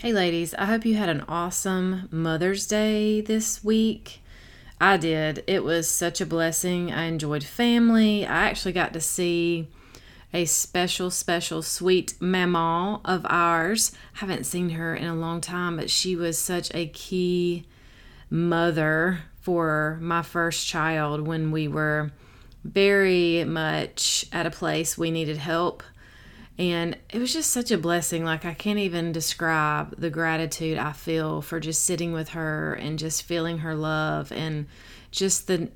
Hey, ladies, I hope you had an awesome Mother's Day this week. I did. It was such a blessing. I enjoyed family. I actually got to see a special, special sweet mama of ours. I Haven't seen her in a long time, but she was such a key mother for my first child when we were very much at a place we needed help and it was just such a blessing. Like, I can't even describe the gratitude I feel for just sitting with her and just feeling her love and just the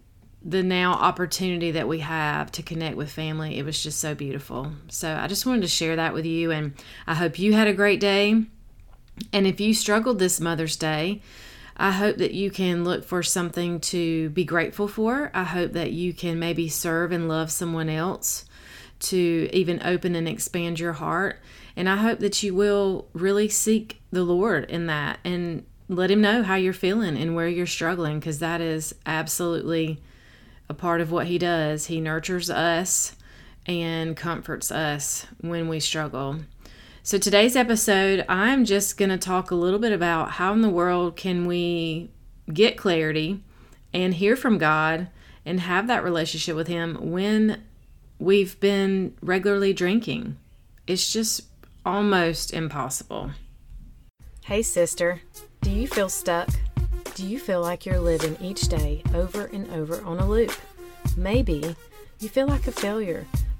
the now opportunity that we have to connect with family. It was just so beautiful. So I just wanted to share that with you and I hope you had a great day. And if you struggled this Mother's Day, I hope that you can look for something to be grateful for. I hope that you can maybe serve and love someone else to even open and expand your heart. And I hope that you will really seek the Lord in that and let Him know how you're feeling and where you're struggling because that is absolutely a part of what He does. He nurtures us and comforts us when we struggle. So, today's episode, I'm just going to talk a little bit about how in the world can we get clarity and hear from God and have that relationship with Him when we've been regularly drinking. It's just almost impossible. Hey, sister, do you feel stuck? Do you feel like you're living each day over and over on a loop? Maybe you feel like a failure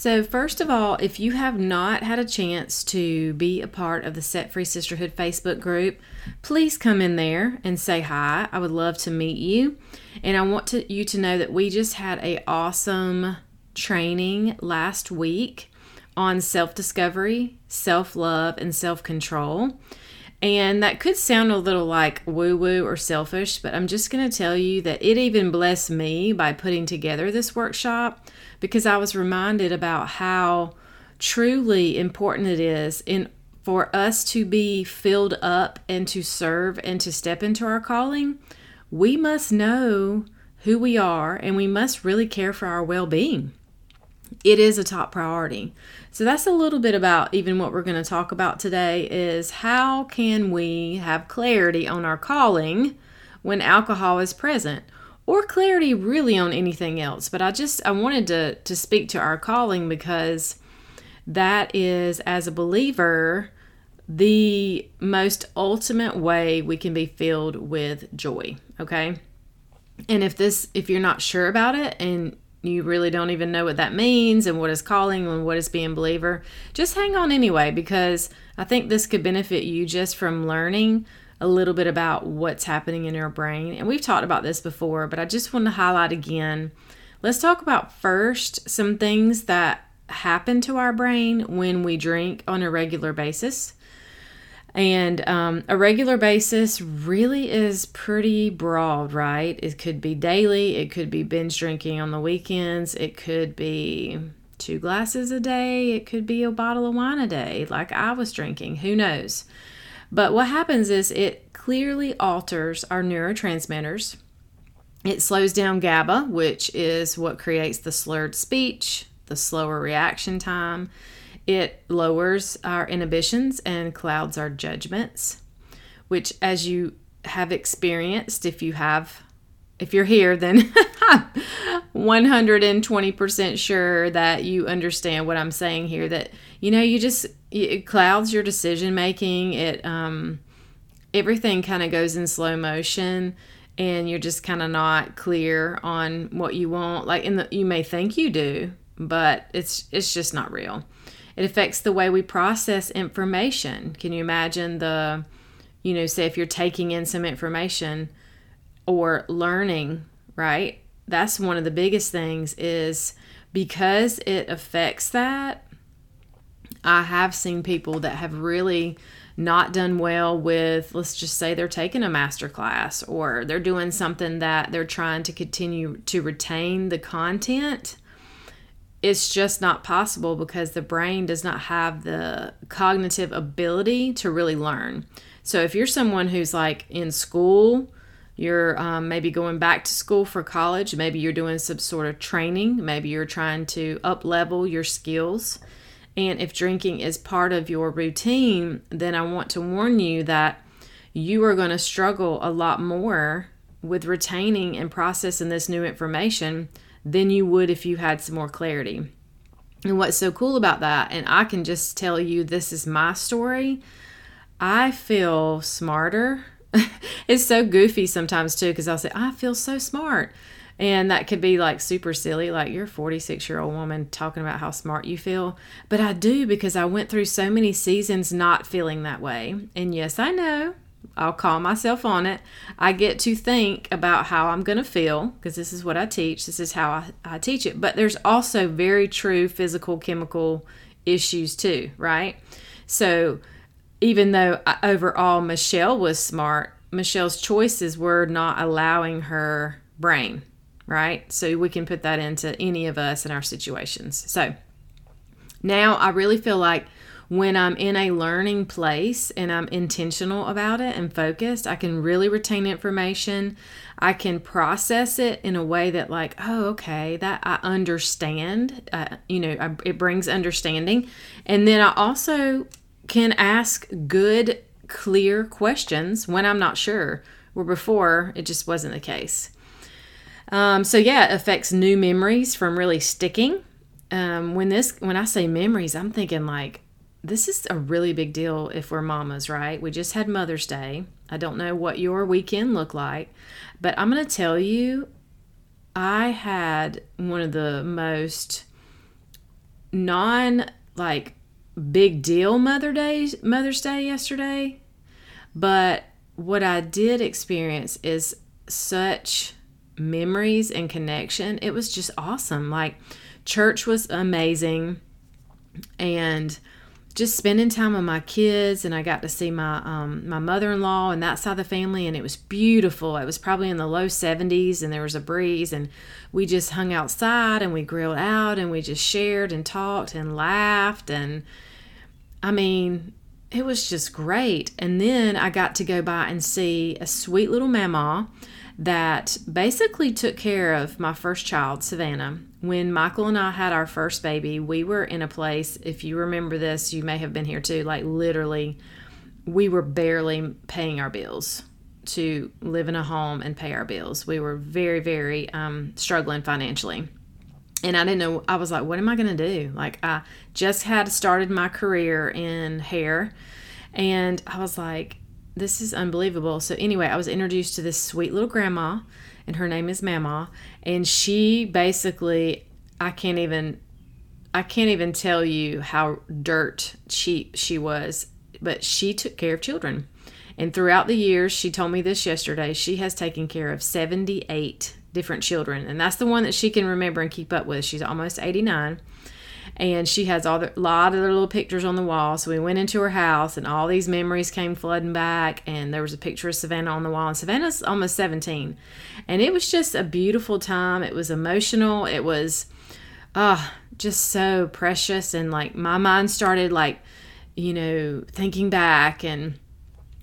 So, first of all, if you have not had a chance to be a part of the Set Free Sisterhood Facebook group, please come in there and say hi. I would love to meet you. And I want to, you to know that we just had a awesome training last week on self-discovery, self-love, and self-control. And that could sound a little like woo woo or selfish, but I'm just going to tell you that it even blessed me by putting together this workshop because I was reminded about how truly important it is in for us to be filled up and to serve and to step into our calling. We must know who we are and we must really care for our well-being. It is a top priority. So that's a little bit about even what we're going to talk about today is how can we have clarity on our calling when alcohol is present or clarity really on anything else. But I just I wanted to to speak to our calling because that is as a believer the most ultimate way we can be filled with joy, okay? And if this if you're not sure about it and you really don't even know what that means and what is calling and what is being believer, just hang on anyway because I think this could benefit you just from learning a little bit about what's happening in our brain. And we've talked about this before, but I just want to highlight again. Let's talk about first some things that happen to our brain when we drink on a regular basis. And um, a regular basis really is pretty broad, right? It could be daily, it could be binge drinking on the weekends, it could be two glasses a day, it could be a bottle of wine a day, like I was drinking. Who knows? But what happens is it clearly alters our neurotransmitters. It slows down GABA, which is what creates the slurred speech, the slower reaction time. It lowers our inhibitions and clouds our judgments, which, as you have experienced, if you have, if you're here, then 120% sure that you understand what I'm saying here. That, you know, you just, it clouds your decision making. It, um, everything kind of goes in slow motion and you're just kind of not clear on what you want like in the you may think you do but it's it's just not real it affects the way we process information can you imagine the you know say if you're taking in some information or learning right that's one of the biggest things is because it affects that i have seen people that have really not done well with let's just say they're taking a master class or they're doing something that they're trying to continue to retain the content it's just not possible because the brain does not have the cognitive ability to really learn. So if you're someone who's like in school you're um, maybe going back to school for college maybe you're doing some sort of training maybe you're trying to up level your skills and if drinking is part of your routine, then I want to warn you that you are going to struggle a lot more with retaining and processing this new information than you would if you had some more clarity. And what's so cool about that, and I can just tell you this is my story, I feel smarter. it's so goofy sometimes too, because I'll say, I feel so smart. And that could be like super silly, like you're a 46 year old woman talking about how smart you feel. But I do because I went through so many seasons not feeling that way. And yes, I know, I'll call myself on it. I get to think about how I'm going to feel because this is what I teach. This is how I, I teach it. But there's also very true physical, chemical issues too, right? So even though uh, overall Michelle was smart, Michelle's choices were not allowing her brain right? So we can put that into any of us in our situations. So now I really feel like when I'm in a learning place and I'm intentional about it and focused, I can really retain information. I can process it in a way that, like, oh, okay, that I understand. Uh, you know, I, it brings understanding. And then I also can ask good, clear questions when I'm not sure, where before it just wasn't the case. Um, so yeah, it affects new memories from really sticking. Um, when this when I say memories, I'm thinking like this is a really big deal if we're mamas, right? We just had Mother's Day. I don't know what your weekend looked like, but I'm going to tell you I had one of the most non like big deal Mother Day Mother's Day yesterday, but what I did experience is such memories and connection. It was just awesome. Like, church was amazing. And just spending time with my kids and I got to see my um, my mother-in-law and that side of the family and it was beautiful. It was probably in the low 70s and there was a breeze and we just hung outside and we grilled out and we just shared and talked and laughed and I mean, it was just great. And then I got to go by and see a sweet little mama that basically took care of my first child, Savannah. When Michael and I had our first baby, we were in a place, if you remember this, you may have been here too, like literally, we were barely paying our bills to live in a home and pay our bills. We were very, very um, struggling financially. And I didn't know, I was like, what am I going to do? Like, I just had started my career in hair, and I was like, this is unbelievable. So anyway, I was introduced to this sweet little grandma, and her name is Mama, and she basically I can't even I can't even tell you how dirt cheap she was, but she took care of children. And throughout the years, she told me this yesterday, she has taken care of 78 different children. And that's the one that she can remember and keep up with. She's almost 89 and she has all the lot of the little pictures on the wall. So we went into her house, and all these memories came flooding back. And there was a picture of Savannah on the wall, and Savannah's almost 17, and it was just a beautiful time. It was emotional. It was, ah, just so precious. And like my mind started like, you know, thinking back and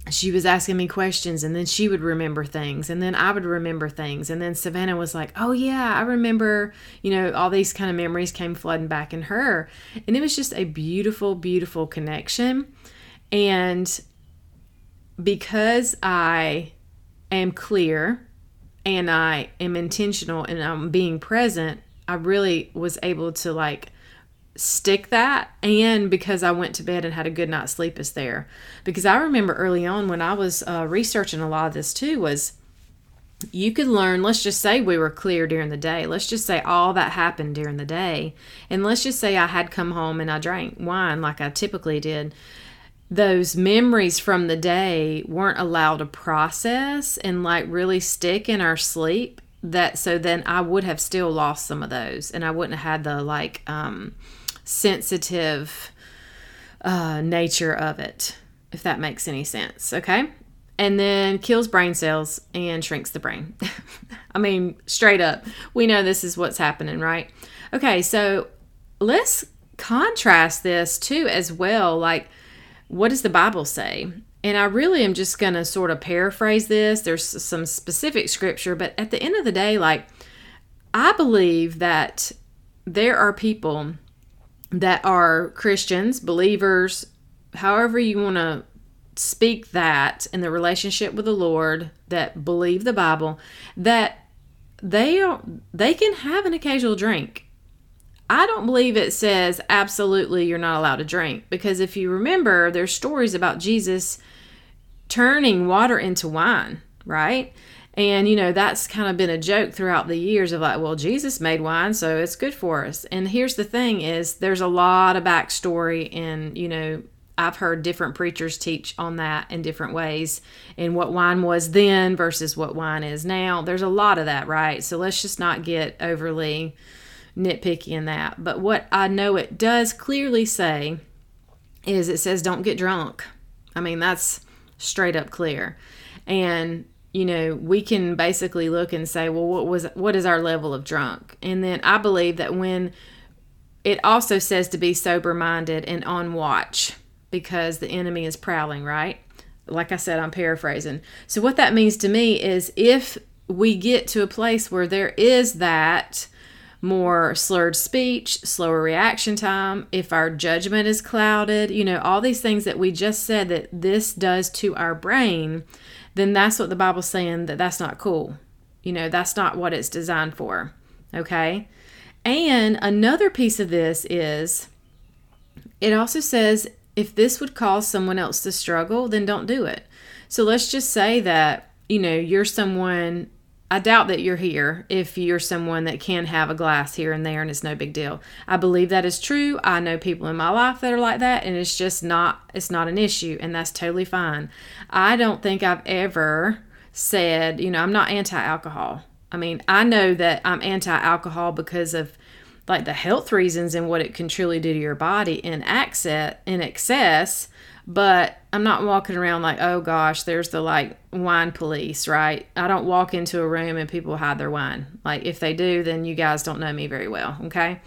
she was asking me questions and then she would remember things and then I would remember things and then Savannah was like, "Oh yeah, I remember." You know, all these kind of memories came flooding back in her. And it was just a beautiful beautiful connection. And because I am clear and I am intentional and I'm being present, I really was able to like stick that and because I went to bed and had a good night's sleep is there. Because I remember early on when I was uh, researching a lot of this too was you could learn, let's just say we were clear during the day. Let's just say all that happened during the day. And let's just say I had come home and I drank wine like I typically did. Those memories from the day weren't allowed to process and like really stick in our sleep. That so then I would have still lost some of those and I wouldn't have had the like um, sensitive uh, nature of it, if that makes any sense. Okay and then kills brain cells and shrinks the brain. I mean, straight up, we know this is what's happening, right? Okay, so let's contrast this too as well. Like, what does the Bible say? And I really am just going to sort of paraphrase this. There's some specific scripture, but at the end of the day, like, I believe that there are people that are Christians, believers, however you want to speak that in the relationship with the Lord that believe the Bible that they are they can have an occasional drink. I don't believe it says absolutely you're not allowed to drink because if you remember there's stories about Jesus turning water into wine, right? And you know, that's kind of been a joke throughout the years of like, well, Jesus made wine, so it's good for us. And here's the thing is there's a lot of backstory and, you know, I've heard different preachers teach on that in different ways and what wine was then versus what wine is now. There's a lot of that, right? So let's just not get overly nitpicky in that. But what I know it does clearly say is it says don't get drunk. I mean, that's straight up clear. And you know, we can basically look and say, well, what was what is our level of drunk? And then I believe that when it also says to be sober minded and on watch because the enemy is prowling, right? Like I said, I'm paraphrasing. So, what that means to me is if we get to a place where there is that more slurred speech, slower reaction time, if our judgment is clouded, you know, all these things that we just said that this does to our brain, then that's what the Bible's saying that that's not cool. You know, that's not what it's designed for. Okay? And another piece of this is it also says if this would cause someone else to struggle, then don't do it. So let's just say that, you know, you're someone, I doubt that you're here if you're someone that can have a glass here and there and it's no big deal. I believe that is true. I know people in my life that are like that and it's just not it's not an issue and that's totally fine. I don't think I've ever said, you know, I'm not anti-alcohol. I mean, I know that I'm anti-alcohol because of like the health reasons and what it can truly do to your body in access in excess but i'm not walking around like oh gosh there's the like wine police right? I don't walk into a room and people hide their wine. Like if they do then you guys don't know me very well okay?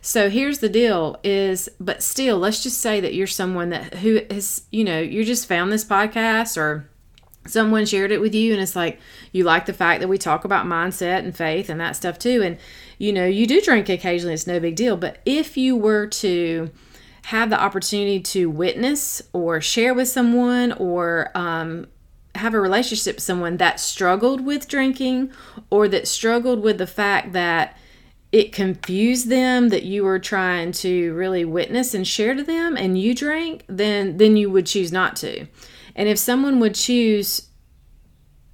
So here's the deal is but still let's just say that you're someone that who has you know you just found this podcast or someone shared it with you and it's like you like the fact that we talk about mindset and faith and that stuff too. And you know you do drink occasionally it's no big deal. But if you were to have the opportunity to witness or share with someone or um, have a relationship with someone that struggled with drinking or that struggled with the fact that it confused them that you were trying to really witness and share to them and you drank then then you would choose not to. And if someone would choose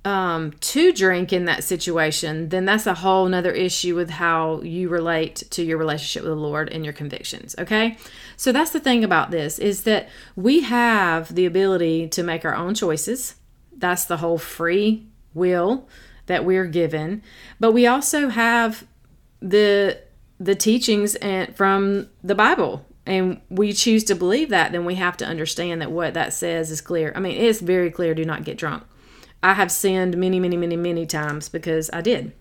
um, to drink in that situation, then that's a whole nother issue with how you relate to your relationship with the Lord and your convictions. Okay. So that's the thing about this is that we have the ability to make our own choices. That's the whole free will that we're given. But we also have the the teachings and from the Bible and we choose to believe that, then we have to understand that what that says is clear. I mean, it's very clear do not get drunk. I have sinned many, many, many, many times because I did.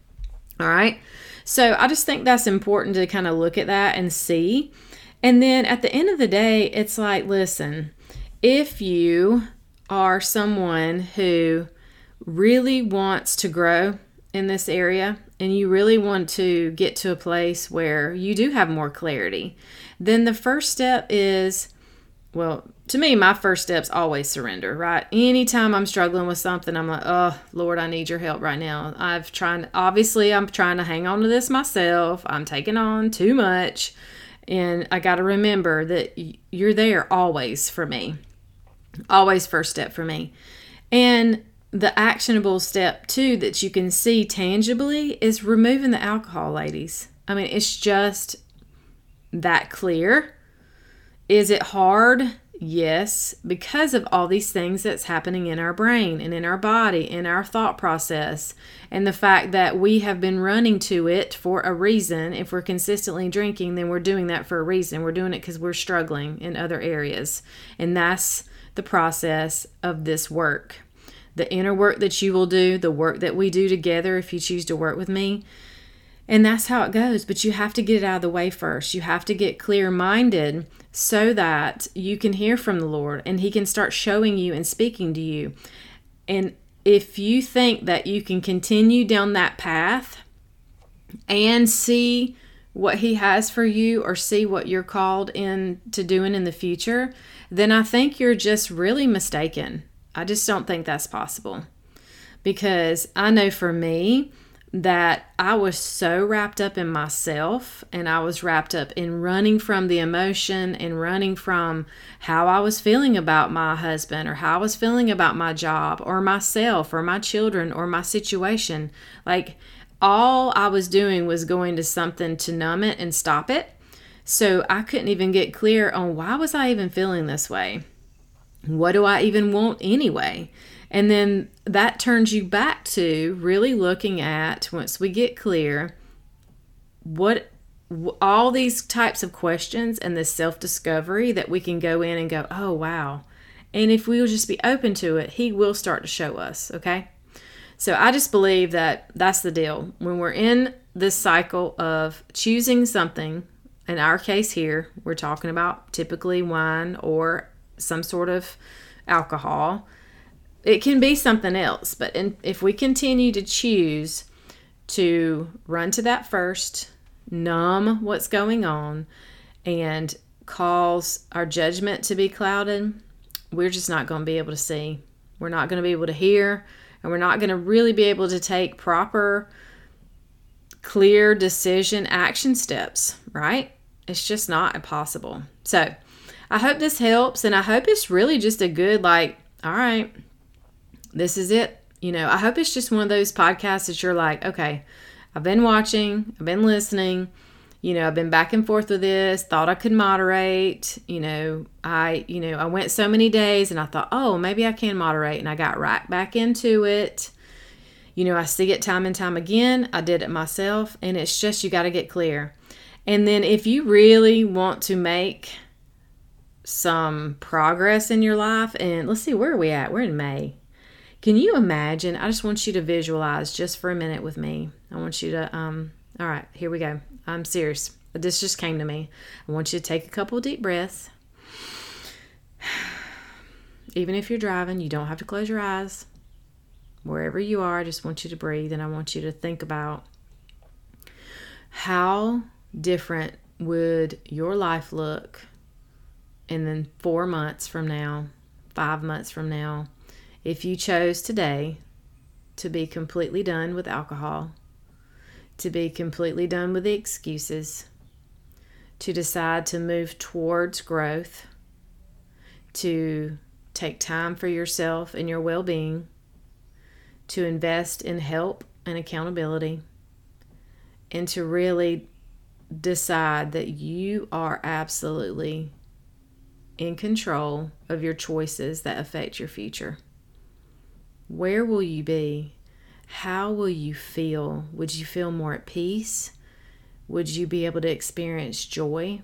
All right. So I just think that's important to kind of look at that and see. And then at the end of the day, it's like, listen, if you are someone who really wants to grow in this area and you really want to get to a place where you do have more clarity, then the first step is well, to me, my first step's always surrender, right? Anytime I'm struggling with something, I'm like, oh, Lord, I need your help right now. I've trying, obviously, I'm trying to hang on to this myself. I'm taking on too much. And I got to remember that you're there always for me, always first step for me. And the actionable step, too, that you can see tangibly is removing the alcohol, ladies. I mean, it's just that clear. Is it hard? Yes, because of all these things that's happening in our brain and in our body, in our thought process, and the fact that we have been running to it for a reason. If we're consistently drinking, then we're doing that for a reason. We're doing it because we're struggling in other areas. And that's the process of this work. The inner work that you will do, the work that we do together if you choose to work with me. And that's how it goes. But you have to get it out of the way first. You have to get clear minded so that you can hear from the Lord and He can start showing you and speaking to you. And if you think that you can continue down that path and see what He has for you or see what you're called into doing in the future, then I think you're just really mistaken. I just don't think that's possible. Because I know for me, that I was so wrapped up in myself and I was wrapped up in running from the emotion and running from how I was feeling about my husband or how I was feeling about my job or myself or my children or my situation. Like all I was doing was going to something to numb it and stop it. So I couldn't even get clear on why was I even feeling this way? What do I even want anyway? And then that turns you back to really looking at, once we get clear, what all these types of questions and this self discovery that we can go in and go, oh, wow. And if we will just be open to it, He will start to show us, okay? So I just believe that that's the deal. When we're in this cycle of choosing something, in our case here, we're talking about typically wine or some sort of alcohol it can be something else, but in, if we continue to choose to run to that first, numb what's going on, and cause our judgment to be clouded, we're just not going to be able to see. We're not going to be able to hear, and we're not going to really be able to take proper, clear decision action steps, right? It's just not possible. So, I hope this helps, and I hope it's really just a good, like, all right, this is it. You know, I hope it's just one of those podcasts that you're like, okay, I've been watching, I've been listening, you know, I've been back and forth with this, thought I could moderate, you know, I, you know, I went so many days and I thought, oh, maybe I can moderate. And I got right back into it. You know, I see it time and time again. I did it myself. And it's just, you got to get clear. And then if you really want to make some progress in your life, and let's see, where are we at? We're in May. Can you imagine? I just want you to visualize just for a minute with me. I want you to, um, all right, here we go. I'm serious. This just came to me. I want you to take a couple deep breaths. Even if you're driving, you don't have to close your eyes. Wherever you are, I just want you to breathe and I want you to think about how different would your life look and then four months from now, five months from now, if you chose today to be completely done with alcohol, to be completely done with the excuses, to decide to move towards growth, to take time for yourself and your well being, to invest in help and accountability, and to really decide that you are absolutely in control of your choices that affect your future. Where will you be? How will you feel? Would you feel more at peace? Would you be able to experience joy?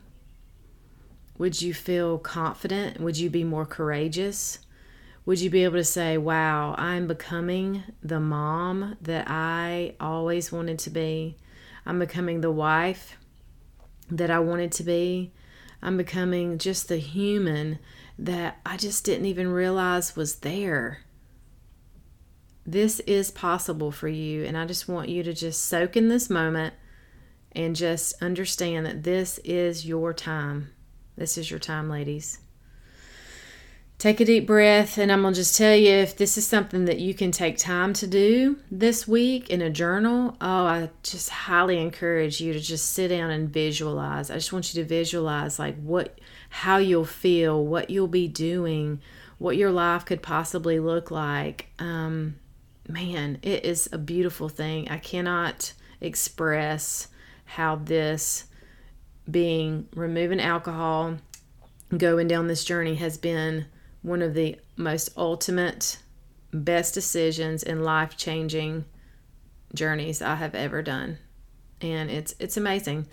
Would you feel confident? Would you be more courageous? Would you be able to say, Wow, I'm becoming the mom that I always wanted to be? I'm becoming the wife that I wanted to be. I'm becoming just the human that I just didn't even realize was there. This is possible for you. And I just want you to just soak in this moment and just understand that this is your time. This is your time, ladies. take a deep breath and I'm going to just tell you if this is something that you can take time to do this week in a journal, oh, I just highly encourage you to just sit down and visualize. I just want you to visualize like what how you'll feel, what you'll be doing, what your life could possibly look like. Um man, it is a beautiful thing. I cannot express how this being removing alcohol going down this journey has been one of the most ultimate, best decisions and life changing journeys I have ever done. And it's it's amazing.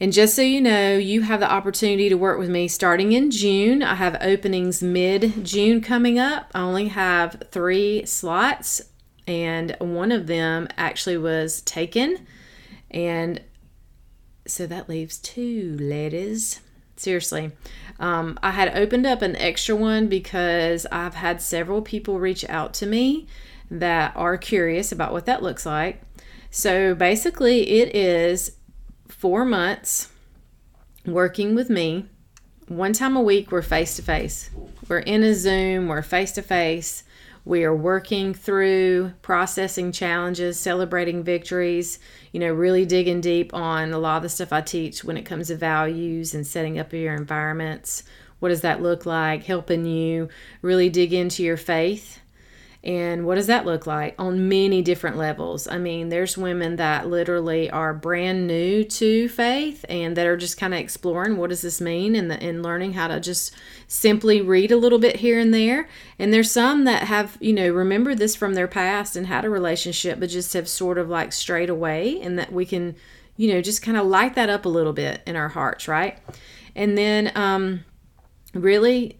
And just so you know, you have the opportunity to work with me starting in June. I have openings mid June coming up. I only have three slots, and one of them actually was taken. And so that leaves two ladies. Seriously. Um, I had opened up an extra one because I've had several people reach out to me that are curious about what that looks like. So basically, it is four months working with me. One time a week, we're face to face. We're in a Zoom, we're face to face. We are working through processing challenges, celebrating victories, you know, really digging deep on a lot of the stuff I teach when it comes to values and setting up your environments. What does that look like? Helping you really dig into your faith and what does that look like on many different levels? I mean, there's women that literally are brand new to faith and that are just kind of exploring what does this mean and, the, and learning how to just simply read a little bit here and there. And there's some that have, you know, remembered this from their past and had a relationship, but just have sort of like strayed away and that we can, you know, just kind of light that up a little bit in our hearts, right? And then, um, really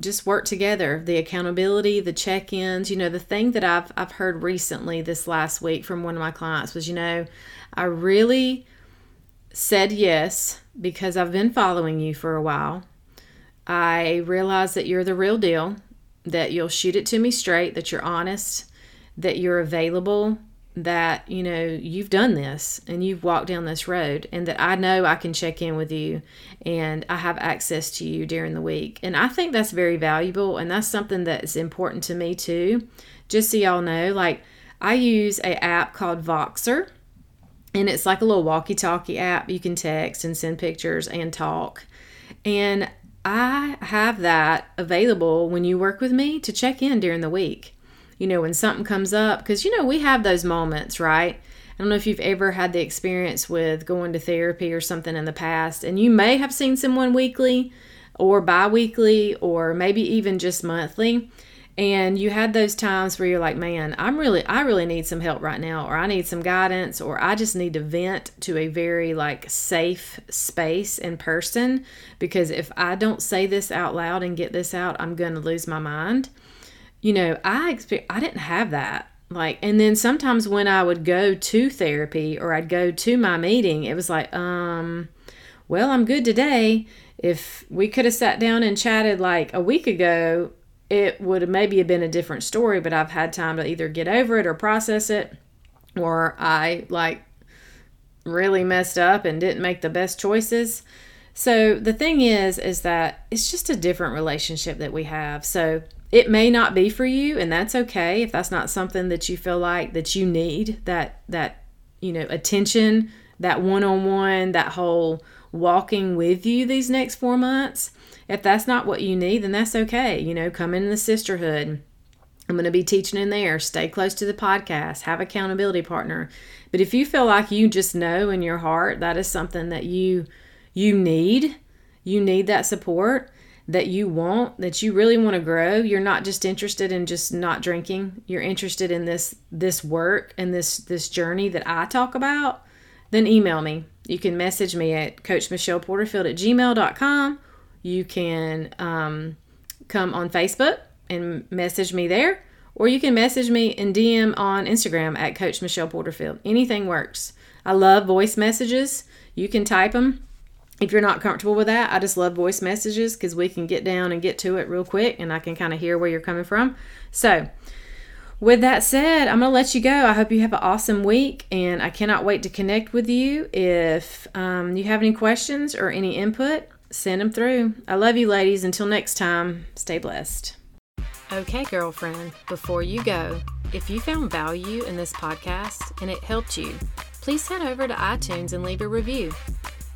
just work together the accountability the check-ins you know the thing that i've i've heard recently this last week from one of my clients was you know i really said yes because i've been following you for a while. I realize that you're the real deal that you'll shoot it to me straight that you're honest that you're available that you know you've done this and you've walked down this road and that I know I can check in with you and I have access to you during the week. And I think that's very valuable and that's something that's important to me too. Just so y'all know, like I use a app called Voxer and it's like a little walkie-talkie app. You can text and send pictures and talk. And I have that available when you work with me to check in during the week you know, when something comes up, because, you know, we have those moments, right? I don't know if you've ever had the experience with going to therapy or something in the past, and you may have seen someone weekly or bi weekly or maybe even just monthly. And you had those times where you're like, man, I'm really, I really need some help right now, or I need some guidance, or I just need to vent to a very like safe space in person because if I don't say this out loud and get this out, I'm going to lose my mind you know, I expect I didn't have that. Like, and then sometimes when I would go to therapy or I'd go to my meeting, it was like, um, well, I'm good today. If we could have sat down and chatted like a week ago, it would have maybe have been a different story, but I've had time to either get over it or process it, or I like really messed up and didn't make the best choices. So the thing is, is that it's just a different relationship that we have. So it may not be for you and that's okay if that's not something that you feel like that you need that that you know attention that one-on-one that whole walking with you these next four months. If that's not what you need then that's okay you know come in the sisterhood. I'm going to be teaching in there. Stay close to the podcast. Have accountability partner. But if you feel like you just know in your heart that is something that you you need you need that support that you want, that you really want to grow. You're not just interested in just not drinking. You're interested in this this work and this this journey that I talk about, then email me. You can message me at Coach Michelle Porterfield at gmail.com. You can um, come on Facebook and message me there, or you can message me in DM on Instagram at Coach Michelle Porterfield. Anything works. I love voice messages. You can type them if you're not comfortable with that, I just love voice messages because we can get down and get to it real quick and I can kind of hear where you're coming from. So, with that said, I'm going to let you go. I hope you have an awesome week and I cannot wait to connect with you. If um, you have any questions or any input, send them through. I love you, ladies. Until next time, stay blessed. Okay, girlfriend, before you go, if you found value in this podcast and it helped you, please head over to iTunes and leave a review.